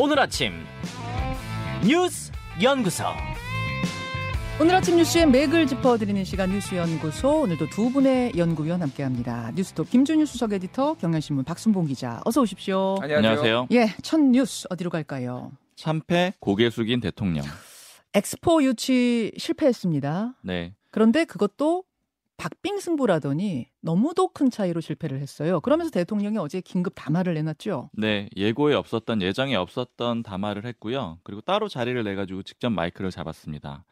오늘 아침 뉴스 연구소. 오늘 아침 뉴스의 맥을 짚어드리는 시간 뉴스연구소 오늘도 두 분의 연구위원 함께합니다. 뉴스톱 김준일 수석 에디터 경향신문 박순봉 기자 어서 오십시오. 안녕하세요. 예, 첫 뉴스 어디로 갈까요? 참패 고개 숙인 대통령. 엑스포 유치 실패했습니다. 네. 그런데 그것도 박빙 승부라더니 너무도 큰 차이로 실패를 했어요. 그러면서 대통령이 어제 긴급 담화를 내놨죠. 네, 예고에 없었던 예정에 없었던 담화를 했고요. 그리고 따로 자리를 내 가지고 직접 마이크를 잡았습니다.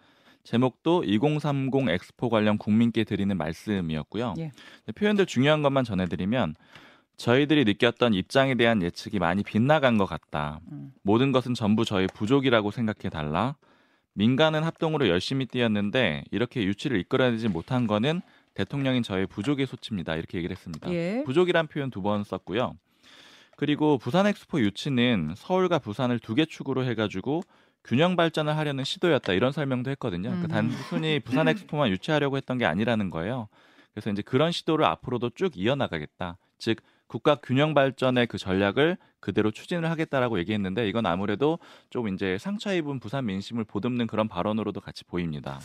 제목도 2030 엑스포 관련 국민께 드리는 말씀이었고요. 예. 네, 표현들 중요한 것만 전해드리면 저희들이 느꼈던 입장에 대한 예측이 많이 빗나간 것 같다. 음. 모든 것은 전부 저희 부족이라고 생각해 달라. 민간은 합동으로 열심히 뛰었는데 이렇게 유치를 이끌어내지 못한 거는 대통령인 저의 부족의 소치입니다. 이렇게 얘기를 했습니다. 예. 부족이란 표현 두 번 썼고요. 그리고 부산 엑스포 유치는 서울과 부산을 두 개 축으로 해가지고 균형 발전을 하려는 시도였다 이런 설명도 했거든요. 그러니까 음. 단순히 부산 엑스포만 유치하려고 했던 게 아니라는 거예요. 그래서 이제 그런 시도를 앞으로도 쭉 이어나가겠다. 즉 국가 균형 발전의 그 전략을 그대로 추진을 하겠다라고 얘기했는데 이건 아무래도 좀 이제 상처 입은 부산 민심을 보듬는 그런 발언으로도 같이 보입니다.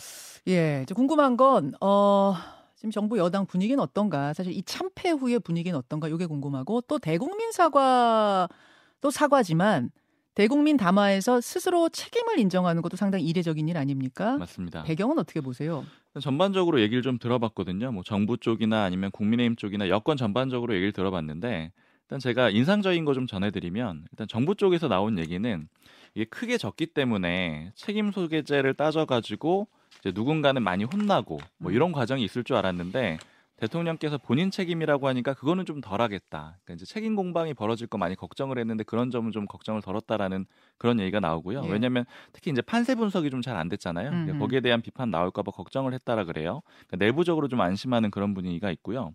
예, 궁금한 건 어. 지금 정부 여당 분위기는 어떤가? 사실 이 참패 후의 분위기는 어떤가? 이게 궁금하고 또 대국민 사과도 사과지만 대국민 담화에서 스스로 책임을 인정하는 것도 상당히 이례적인 일 아닙니까? 맞습니다. 배경은 어떻게 보세요? 전반적으로 얘기를 좀 들어봤거든요. 뭐 정부 쪽이나 아니면 국민의힘 쪽이나 여권 전반적으로 얘기를 들어봤는데 일단 제가 인상적인 거 좀 전해드리면 일단 정부 쪽에서 나온 얘기는 이게 크게 졌기 때문에 책임 소개제를 따져가지고 이제 누군가는 많이 혼나고 뭐 이런 과정이 있을 줄 알았는데 대통령께서 본인 책임이라고 하니까 그거는 좀 덜하겠다. 그러니까 이제 책임 공방이 벌어질 거 많이 걱정을 했는데 그런 점은 좀 걱정을 덜었다라는 그런 얘기가 나오고요. 예. 왜냐하면 특히 이제 판세 분석이 좀 잘 안 됐잖아요. 그러니까 음흠. 거기에 대한 비판 나올까봐 걱정을 했다라 그래요. 그러니까 내부적으로 좀 안심하는 그런 분위기가 있고요.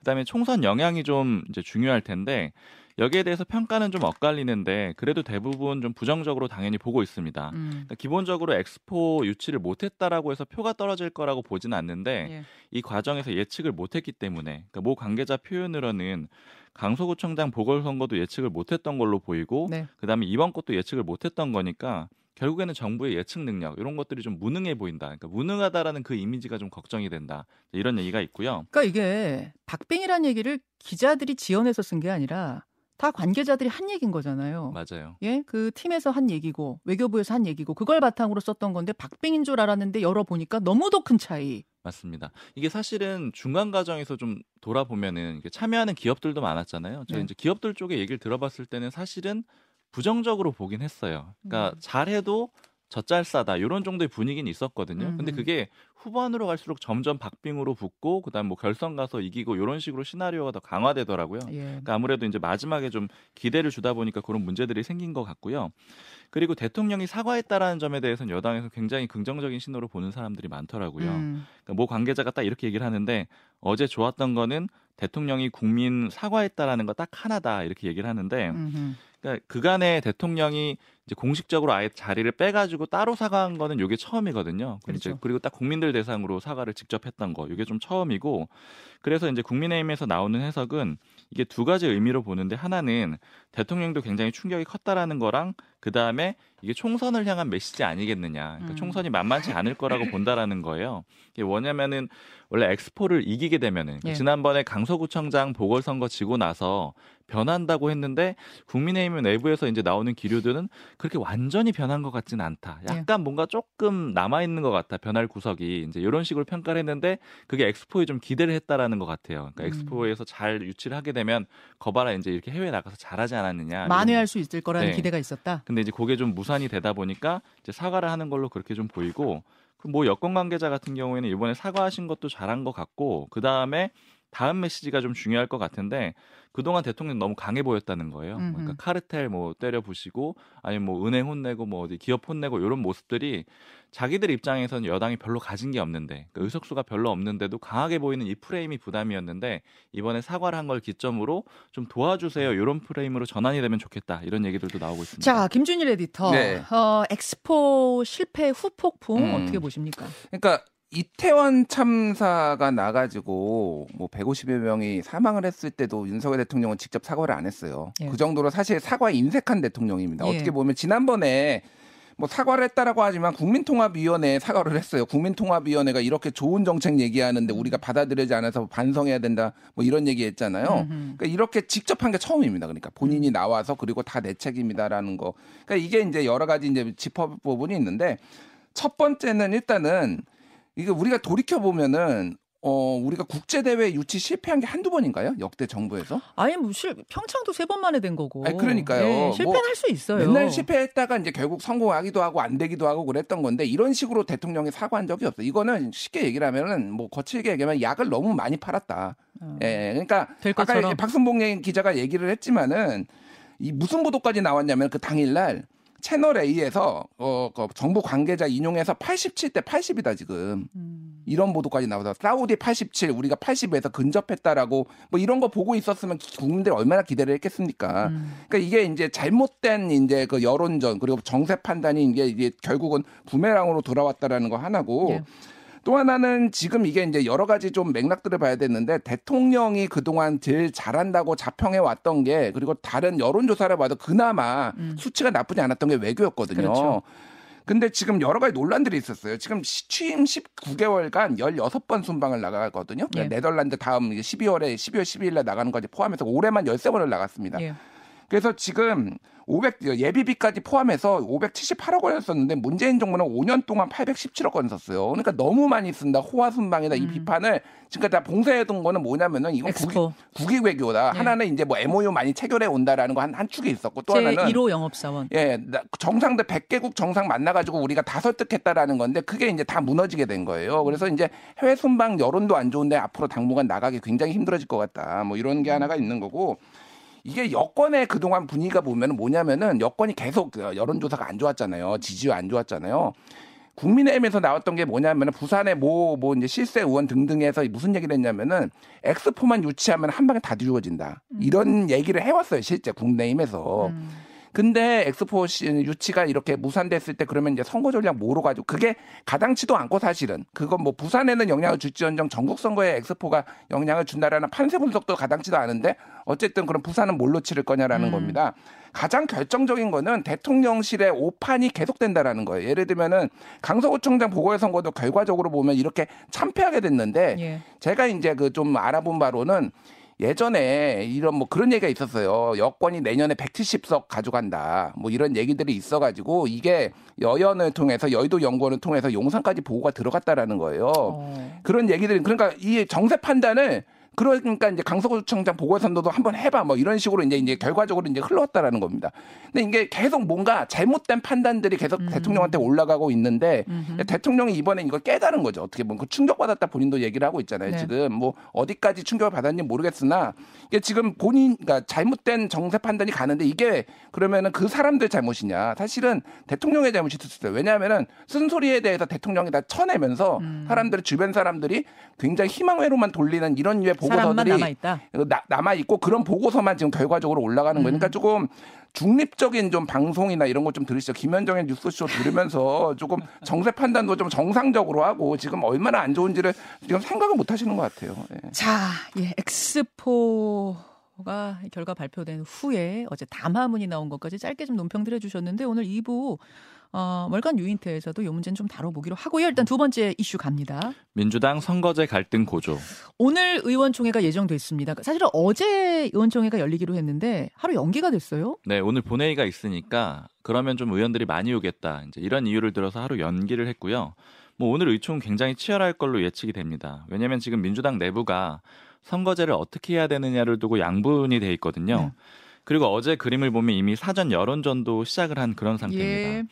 그다음에 총선 영향이 좀 이제 중요할 텐데 여기에 대해서 평가는 좀 엇갈리는데 그래도 대부분 좀 부정적으로 당연히 보고 있습니다. 음. 그러니까 기본적으로 엑스포 유치를 못했다라고 해서 표가 떨어질 거라고 보지는 않는데 예. 이 과정에서 예측을 못했기 때문에 그러니까 모 관계자 표현으로는 강서구청장 보궐선거도 예측을 못했던 걸로 보이고 네. 그다음에 이번 것도 예측을 못했던 거니까 결국에는 정부의 예측 능력 이런 것들이 좀 무능해 보인다. 그러니까 무능하다라는 그 이미지가 좀 걱정이 된다. 이런 얘기가 있고요. 그러니까 이게 박빙이란 얘기를 기자들이 지어내서 쓴 게 아니라 다 관계자들이 한 얘기인 거잖아요. 맞아요. 예, 그 팀에서 한 얘기고 외교부에서 한 얘기고 그걸 바탕으로 썼던 건데 박빙인 줄 알았는데 열어보니까 너무도 큰 차이. 맞습니다. 이게 사실은 중간 과정에서 좀 돌아보면은 참여하는 기업들도 많았잖아요. 저희 네. 이제 기업들 쪽에 얘기를 들어봤을 때는 사실은 부정적으로 보긴 했어요. 그러니까 음. 잘해도 젖잘싸다 이런 정도의 분위기는 있었거든요. 근데 음. 그게 후반으로 갈수록 점점 박빙으로 붙고 그다음 뭐 결선 가서 이기고 이런 식으로 시나리오가 더 강화되더라고요. 예. 그러니까 아무래도 이제 마지막에 좀 기대를 주다 보니까 그런 문제들이 생긴 것 같고요. 그리고 대통령이 사과했다라는 점에 대해서는 여당에서 굉장히 긍정적인 신호로 보는 사람들이 많더라고요. 음. 그러니까 모 관계자가 딱 이렇게 얘기를 하는데 어제 좋았던 거는 대통령이 국민 사과했다라는 거 딱 하나다 이렇게 얘기를 하는데 음흠. 그러니까 그간에 대통령이 이제 공식적으로 아예 자리를 빼가지고 따로 사과한 거는 이게 처음이거든요. 그렇죠. 그리고 딱 국민들 대상으로 사과를 직접 했던 거 이게 좀 처음이고 그래서 이제 국민의힘에서 나오는 해석은 이게 두 가지 의미로 보는데 하나는 대통령도 굉장히 충격이 컸다라는 거랑 그 다음에 이게 총선을 향한 메시지 아니겠느냐. 그러니까 음. 총선이 만만치 않을 거라고 본다라는 거예요. 이게 뭐냐면은 원래 엑스포를 이기게 되면은 예. 지난번에 강서구청장 보궐선거 지고 나서 변한다고 했는데 국민의힘 내부에서 이제 나오는 기류들은 그렇게 완전히 변한 것 같지는 않다. 예. 약간 뭔가 조금 남아 있는 것 같다. 변할 구석이 이제 이런 식으로 평가를 했는데 그게 엑스포에 좀 기대를 했다라는 것 같아요. 그러니까 음. 엑스포에서 잘 유치를 하게 되면 거봐라 이제 이렇게 해외 나가서 잘하지 않았느냐. 만회할 수 있을 거라는 네. 기대가 있었다. 근데 이제 그게 좀 무산이 되다 보니까 이제 사과를 하는 걸로 그렇게 좀 보이고 그뭐 여권 관계자 같은 경우에는 이번에 사과하신 것도 잘한 것 같고 그 다음에 다음 메시지가 좀 중요할 것 같은데 그동안 대통령 너무 강해 보였다는 거예요. 음흠. 그러니까 카르텔 뭐 때려 부시고 아니면 뭐 은행 혼내고 뭐 어디 기업 혼내고 이런 모습들이 자기들 입장에서는 여당이 별로 가진 게 없는데 그 의석수가 별로 없는데도 강하게 보이는 이 프레임이 부담이었는데 이번에 사과를 한 걸 기점으로 좀 도와주세요 이런 프레임으로 전환이 되면 좋겠다 이런 얘기들도 나오고 있습니다. 자, 김준일 에디터. 네. 어, 엑스포 실패 후폭풍 음. 어떻게 보십니까? 그러니까 이태원 참사가 나가지고 뭐 150여 명이 사망을 했을 때도 윤석열 대통령은 직접 사과를 안 했어요. 예. 그 정도로 사실 사과 인색한 대통령입니다. 예. 어떻게 보면 지난번에 뭐 사과를 했다라고 하지만 국민통합위원회에 사과를 했어요. 국민통합위원회가 이렇게 좋은 정책 얘기하는데 우리가 받아들이지 않아서 반성해야 된다. 뭐 이런 얘기했잖아요. 그러니까 이렇게 직접 한 게 처음입니다. 그러니까 본인이 나와서 그리고 다 내 책임이다라는 거. 그러니까 이게 이제 여러 가지 이제 짚어 부분이 있는데 첫 번째는 일단은 이게 우리가 돌이켜 보면은 어 우리가 국제 대회 유치 실패한 게 한두 번인가요? 역대 정부에서? 아예 뭐 실, 평창도 세 번 만에 된 거고. 아니, 그러니까요. 예, 실패는 뭐 할수 있어요. 맨날 실패했다가 이제 결국 성공하기도 하고 안 되기도 하고 그랬던 건데 이런 식으로 대통령이 사과한 적이 없어. 이거는 쉽게 얘기를 하면은 뭐 거칠게 얘기하면 약을 너무 많이 팔았다. 어. 예, 그러니까 될 아까. 이제 박순봉 기자가 얘기를 했지만은 이 무슨 보도까지 나왔냐면 그 당일날 채널 A에서 어, 그 정부 관계자 인용해서 87대 80이다 지금 음. 이런 보도까지 나와서 사우디 87 우리가 80에서 근접했다라고 뭐 이런 거 보고 있었으면 국민들 얼마나 기대를 했겠습니까? 음. 그러니까 이게 이제 잘못된 이제 그 여론전 그리고 정세 판단이 이게 이게 결국은 부메랑으로 돌아왔다라는 거 하나고 예. 또 하나는 지금 이게 이제 여러 가지 좀 맥락들을 봐야 되는데 대통령이 그동안 제일 잘한다고 자평해 왔던 게 그리고 다른 여론조사를 봐도 그나마 음. 수치가 나쁘지 않았던 게 외교였거든요. 그렇죠. 근데 지금 여러 가지 논란들이 있었어요. 지금 시- 취임 19개월간 16번 순방을 나가거든요. 예. 네덜란드 다음 이제 12월에 12월 12일에 나가는 거지 포함해서 올해만 13번을 나갔습니다. 예. 그래서 지금 500 예비비까지 포함해서 578억 원을 썼는데 문재인 정부는 5년 동안 817억 원 썼어요. 그러니까 너무 많이 쓴다. 호화 순방이다. 이 비판을 지금까지 다 봉쇄해둔 거는 뭐냐면은 이건 국익, 국익 외교다. 예. 하나는 이제 뭐 MOU 많이 체결해 온다라는 거 한 한 축이 있었고 또제 하나는 1호 영업사원. 예, 나- 정상들 100개국 정상 만나가지고 우리가 다 설득했다라는 건데 그게 이제 다 무너지게 된 거예요. 그래서 이제 해외 순방 여론도 안 좋은데 앞으로 당분간 나가기 굉장히 힘들어질 것 같다. 뭐 이런 게 하나가 있는 거고 이게 여권의 그동안 분위기가 보면 뭐냐면은 여권이 계속 그 여론조사가 안 좋았잖아요. 지지율 안 좋았잖아요. 국민의힘에서 나왔던 게 뭐냐면은 부산의 뭐, 뭐 이제 실세 의원 등등에서 무슨 얘기를 했냐면은 엑스포만 유치하면 한 방에 다 뒤집어진다. 이런 얘기를 해왔어요. 실제 국내힘에서. 음. 근데 엑스포 시- 유치가 이렇게 무산됐을 때 그러면 이제 선거 전략 뭐로 가지고 그게 가당치도 않고 사실은 그건 뭐 부산에는 영향을 줄지언정 전국 선거에 엑스포가 영향을 준다라는 판세 분석도 가당치도 않은데 어쨌든 그럼 부산은 뭘로 치를 거냐라는 음. 겁니다. 가장 결정적인 거는 대통령실의 오판이 계속된다라는 거예요. 예를 들면은 강서구청장 보궐선거도 결과적으로 보면 이렇게 참패하게 됐는데 예. 제가 이제 그 좀 알아본 바로는 예전에 이런 뭐 그런 얘기가 있었어요. 여권이 내년에 170석 가져간다. 뭐 이런 얘기들이 있어가지고 이게 여연을 통해서 여의도 연구원을 통해서 용산까지 보고가 들어갔다라는 거예요. 어. 그런 얘기들이 그러니까 이 정세 판단을 그러니까 이제 강서구청장 보궐선거도 한번 해봐 뭐 이런 식으로 이제 이제 결과적으로 이제 흘러왔다라는 겁니다. 근데 이게 계속 뭔가 잘못된 판단들이 계속 음. 대통령한테 올라가고 있는데 음흠. 대통령이 이번에 이걸 깨달은 거죠. 어떻게 보면 그 충격받았다 본인도 얘기를 하고 있잖아요. 네. 지금 뭐 어디까지 충격을 받았는지 모르겠으나 이게 지금 본인 그러니까 잘못된 정세 판단이 가는데 이게 그러면은 그 사람들 잘못이냐? 사실은 대통령의 잘못이 있어요. 왜냐하면은 쓴소리에 대해서 대통령이 다 쳐내면서 음. 사람들 주변 사람들이 굉장히 희망회로만 돌리는 이런 사람만 보고서들이 남아 있다. 나, 남아 있고 그런 보고서만 지금 결과적으로 올라가는 거예요. 음. 그러니까 조금 중립적인 좀 방송이나 이런 거좀 들으시죠. 김현정의 뉴스쇼 들으면서 조금 정세 판단도 좀 정상적으로 하고 지금 얼마나 안 좋은지를 지금 생각을 못 하시는 것 같아요. 예. 자, 예, 엑스포 가 결과 발표된 후에 어제 담화문이 나온 것까지 짧게 좀 논평들 해주셨는데 오늘 2부 어, 월간 유인태에서도 이 문제는 좀 다뤄보기로 하고요. 일단 두 번째 이슈 갑니다. 민주당 선거제 갈등 고조. 오늘 의원총회가 예정돼 있습니다. 사실은 어제 의원총회가 열리기로 했는데 하루 연기가 됐어요. 네, 오늘 본회의가 있으니까 그러면 좀 의원들이 많이 오겠다. 이제 이런 이유를 들어서 하루 연기를 했고요. 뭐 오늘 의총 굉장히 치열할 걸로 예측이 됩니다. 왜냐하면 지금 민주당 내부가 선거제를 어떻게 해야 되느냐를 두고 양분이 돼 있거든요. 네. 그리고 어제 그림을 보면 이미 사전 여론전도 시작을 한 그런 상태입니다. 예.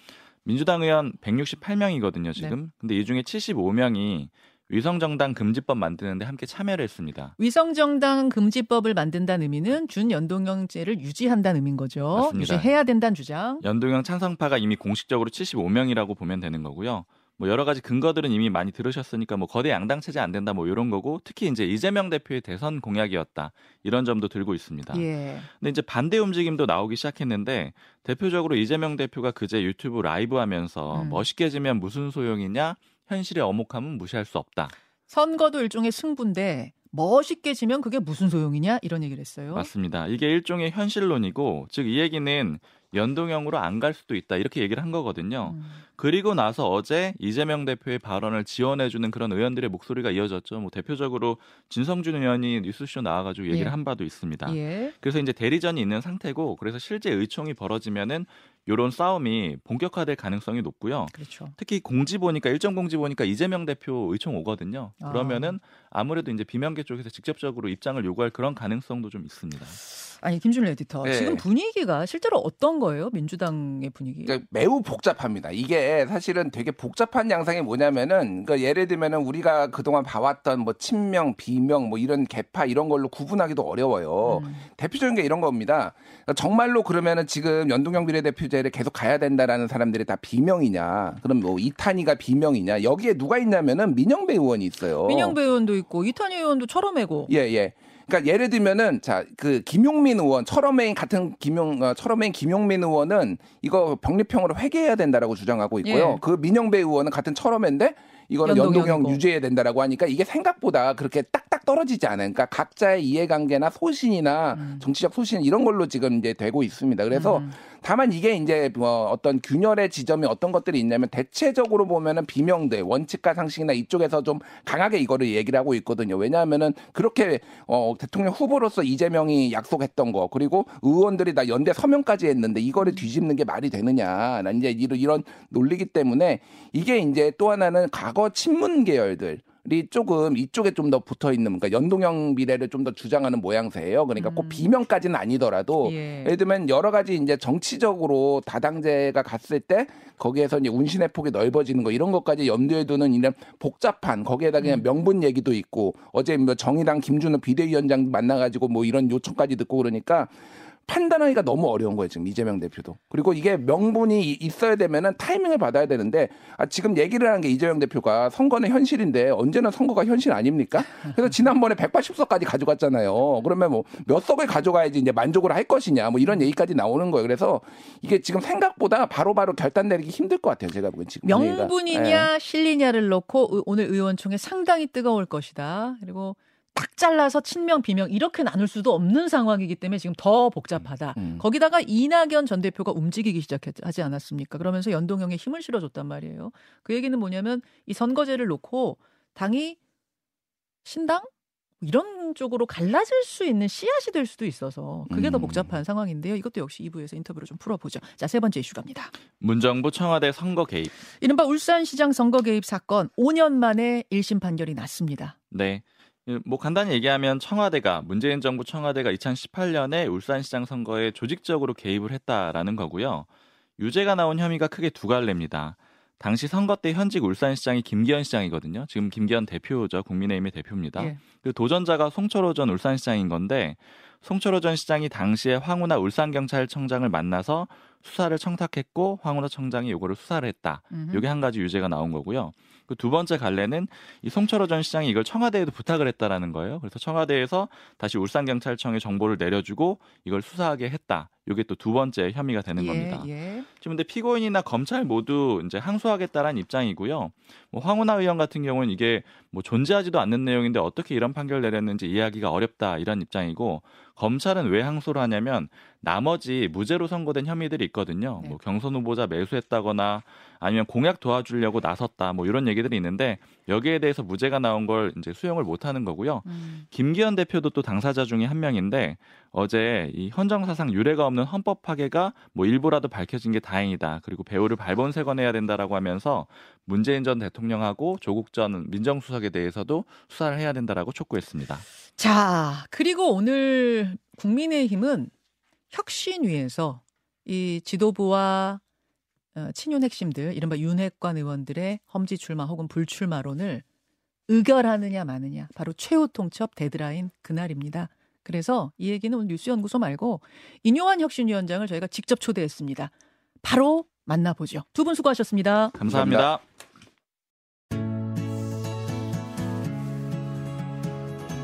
민주당 의원 168명이거든요, 지금. 근데 이 중에 75명이 위성정당 금지법 만드는데 함께 참여를 했습니다. 위성정당 금지법을 만든다는 의미는 준연동형제를 유지한다는 의미인 거죠. 맞습니다. 유지해야 된다는 주장. 연동형 찬성파가 이미 공식적으로 75명이라고 보면 되는 거고요. 뭐 여러 가지 근거들은 이미 많이 들으셨으니까 뭐 거대 양당 체제 안 된다 뭐 이런 거고 특히 이제 이재명 대표의 대선 공약이었다 이런 점도 들고 있습니다. 예. 근데 이제 반대 움직임도 나오기 시작했는데 대표적으로 이재명 대표가 그제 유튜브 라이브 하면서 음. 멋있게 지면 무슨 소용이냐 현실의 어목함은 무시할 수 없다. 선거도 일종의 승부인데 멋있게 지면 그게 무슨 소용이냐 이런 얘기를 했어요. 맞습니다. 이게 일종의 현실론이고 즉 이 얘기는 연동형으로 안 갈 수도 있다 이렇게 얘기를 한 거거든요. 음. 그리고 나서 어제 이재명 대표의 발언을 지원해주는 그런 의원들의 목소리가 이어졌죠. 뭐 대표적으로 진성준 의원이 뉴스쇼 나와가지고 얘기를 예. 한 바도 있습니다. 예. 그래서 이제 대리전이 있는 상태고 그래서 실제 의총이 벌어지면은 이런 싸움이 본격화될 가능성이 높고요. 그렇죠. 특히 공지 보니까 일정 공지 보니까 이재명 대표 의총 오거든요. 아. 그러면은 아무래도 이제 비명계 쪽에서 직접적으로 입장을 요구할 그런 가능성도 좀 있습니다. 아니 김준일 에디터 네. 지금 분위기가 실제로 어떤 거예요? 민주당의 분위기. 그러니까 매우 복잡합니다. 이게 사실은 되게 복잡한 양상이 뭐냐면은 그러니까 예를 들면은 우리가 그동안 봐왔던 뭐 친명, 비명 뭐 이런 개파 이런 걸로 구분하기도 어려워요. 음. 대표적인 게 이런 겁니다. 그러니까 정말로 그러면은 지금 연동형 비례대표제를 계속 가야 된다라는 사람들이 다 비명이냐? 그럼 뭐 이탄희가 비명이냐? 여기에 누가 있냐면은 민영배 의원이 있어요. 민영배 의원도 있고 이탄희 의원도 철험해고. 예, 예. 그러니까 예를 들면은 자 그 김용민 의원 철험해인 같은 김용 어, 철험해인 김용민 의원은 이거 병립형으로 회계해야 된다라고 주장하고 있고요. 예. 그 민영배 의원은 같은 철험인데 이거는. 연동형 유지해야 된다라고 하니까 이게 생각보다 그렇게 딱 딱 떨어지지 않아요. 그러니까 각자의 이해관계나 소신이나 음. 정치적 소신 이런 걸로 지금 이제 되고 있습니다. 그래서 음. 다만 이게 이제 뭐 어떤 균열의 지점이 어떤 것들이 있냐면 대체적으로 보면은 비명들 원칙과 상식이나 이쪽에서 좀 강하게 이거를 얘기를 하고 있거든요. 왜냐하면은 그렇게 어 대통령 후보로서 이재명이 약속했던 거 그리고 의원들이 다 연대 서명까지 했는데 이거를 뒤집는 게 말이 되느냐. 난 이제 이런 논리기 때문에 이게 이제 또 하나는 과거 친문 계열들 이 조금 이쪽에 좀 더 붙어 있는 그러니까 연동형 비례를 좀 더 주장하는 모양새예요. 그러니까 꼭 음. 비명까지는 아니더라도 예. 예를 들면 여러 가지 이제 정치적으로 다당제가 갔을 때 거기에서 이제 운신의 폭이 넓어지는 거 이런 것까지 염두에 두는 이런 복잡한 거기에다 그냥 음. 명분 얘기도 있고 어제 뭐 정의당 김준호 비대위원장 만나가지고 뭐 이런 요청까지 듣고 그러니까 판단하기가 너무 어려운 거예요 지금 이재명 대표도 그리고 이게 명분이 이- 있어야 되면은 타이밍을 받아야 되는데 아, 지금 얘기를 하는 게 이재명 대표가 선거는 현실인데 언제나 선거가 현실 아닙니까? 그래서 지난번에 180석까지 가져갔잖아요. 그러면 뭐 몇 석을 가져가야지 이제 만족을 할 것이냐 뭐 이런 얘기까지 나오는 거예요. 그래서 이게 지금 생각보다 바로바로 결단 내리기 힘들 것 같아요. 제가 보기엔 지금. 명분이냐 실리냐를 놓고 의- 오늘 의원총회 상당히 뜨거울 것이다. 그리고 딱 잘라서 친명 비명 이렇게 나눌 수도 없는 상황이기 때문에 지금 더 복잡하다. 음. 거기다가 이낙연 전 대표가 움직이기 시작하지 않았습니까? 그러면서 연동형에 힘을 실어줬단 말이에요. 그 얘기는 뭐냐면 이 선거제를 놓고 당이 신당 이런 쪽으로 갈라질 수 있는 씨앗이 될 수도 있어서 그게 더 음. 복잡한 상황인데요. 이것도 역시 2부에서 인터뷰로 좀 풀어보죠. 자, 세 번째 이슈 갑니다. 문정부 청와대 선거 개입. 이른바 울산시장 선거 개입 사건 5년 만에 1심 판결이 났습니다. 네. 예, 뭐 간단히 얘기하면 청와대가 문재인 정부 청와대가 2018년에 울산시장 선거에 조직적으로 개입을 했다라는 거고요. 유죄가 나온 혐의가 크게 두 갈래입니다. 당시 선거 때 현직 울산시장이 김기현 시장이거든요. 지금 김기현 대표죠. 국민의힘의 대표입니다. 예. 그 도전자가 송철호 전 울산시장인 건데 송철호 전 시장이 당시에 황운하 울산경찰청장을 만나서 수사를 청탁했고 황운하 청장이 요거를 수사를 했다. 음흠. 요게 한 가지 유죄가 나온 거고요. 그 두 번째 갈래는 이 송철호 전 시장이 이걸 청와대에도 부탁을 했다라는 거예요. 그래서 청와대에서 다시 울산경찰청에 정보를 내려주고 이걸 수사하게 했다. 요게 또 두 번째 혐의가 되는 예, 겁니다. 예. 지금 근데 피고인이나 검찰 모두 이제 항소하겠다라는 입장이고요. 뭐 황운하 의원 같은 경우는 이게 뭐 존재하지도 않는 내용인데 어떻게 이런 판결 내렸는지 이해하기가 어렵다 이런 입장이고 검찰은 왜 항소를 하냐면 나머지 무죄로 선고된 혐의들이 있거든요. 네. 뭐 경선 후보자 매수했다거나 아니면 공약 도와주려고 나섰다 뭐 이런 얘기들이 있는데 여기에 대해서 무죄가 나온 걸 이제 수용을 못 하는 거고요. 음. 김기현 대표도 또 당사자 중에 한 명인데 어제 이 헌정사상 유례가 없는 헌법 파괴가 뭐 일부라도 밝혀진 게 다행이다. 그리고 배우를 발본색원해야 된다라고 하면서 문재인 전 대통령하고 조국 전 민정수석에 대해서도 수사를 해야 된다라고 촉구했습니다. 자, 그리고 오늘 국민의힘은 혁신 위에서 이 지도부와 어, 친윤 핵심들, 이른바 윤핵관 의원들의 험지 출마 혹은 불출마론을 의결하느냐 마느냐 바로 최후 통첩 데드라인 그날입니다. 그래서 이 얘기는 오늘 뉴스연구소 말고 인요한 혁신위원장을 저희가 직접 초대했습니다. 바로 만나보죠. 두 분 수고하셨습니다. 감사합니다.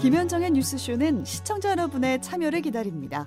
김현정의 뉴스쇼는 시청자 여러분의 참여를 기다립니다.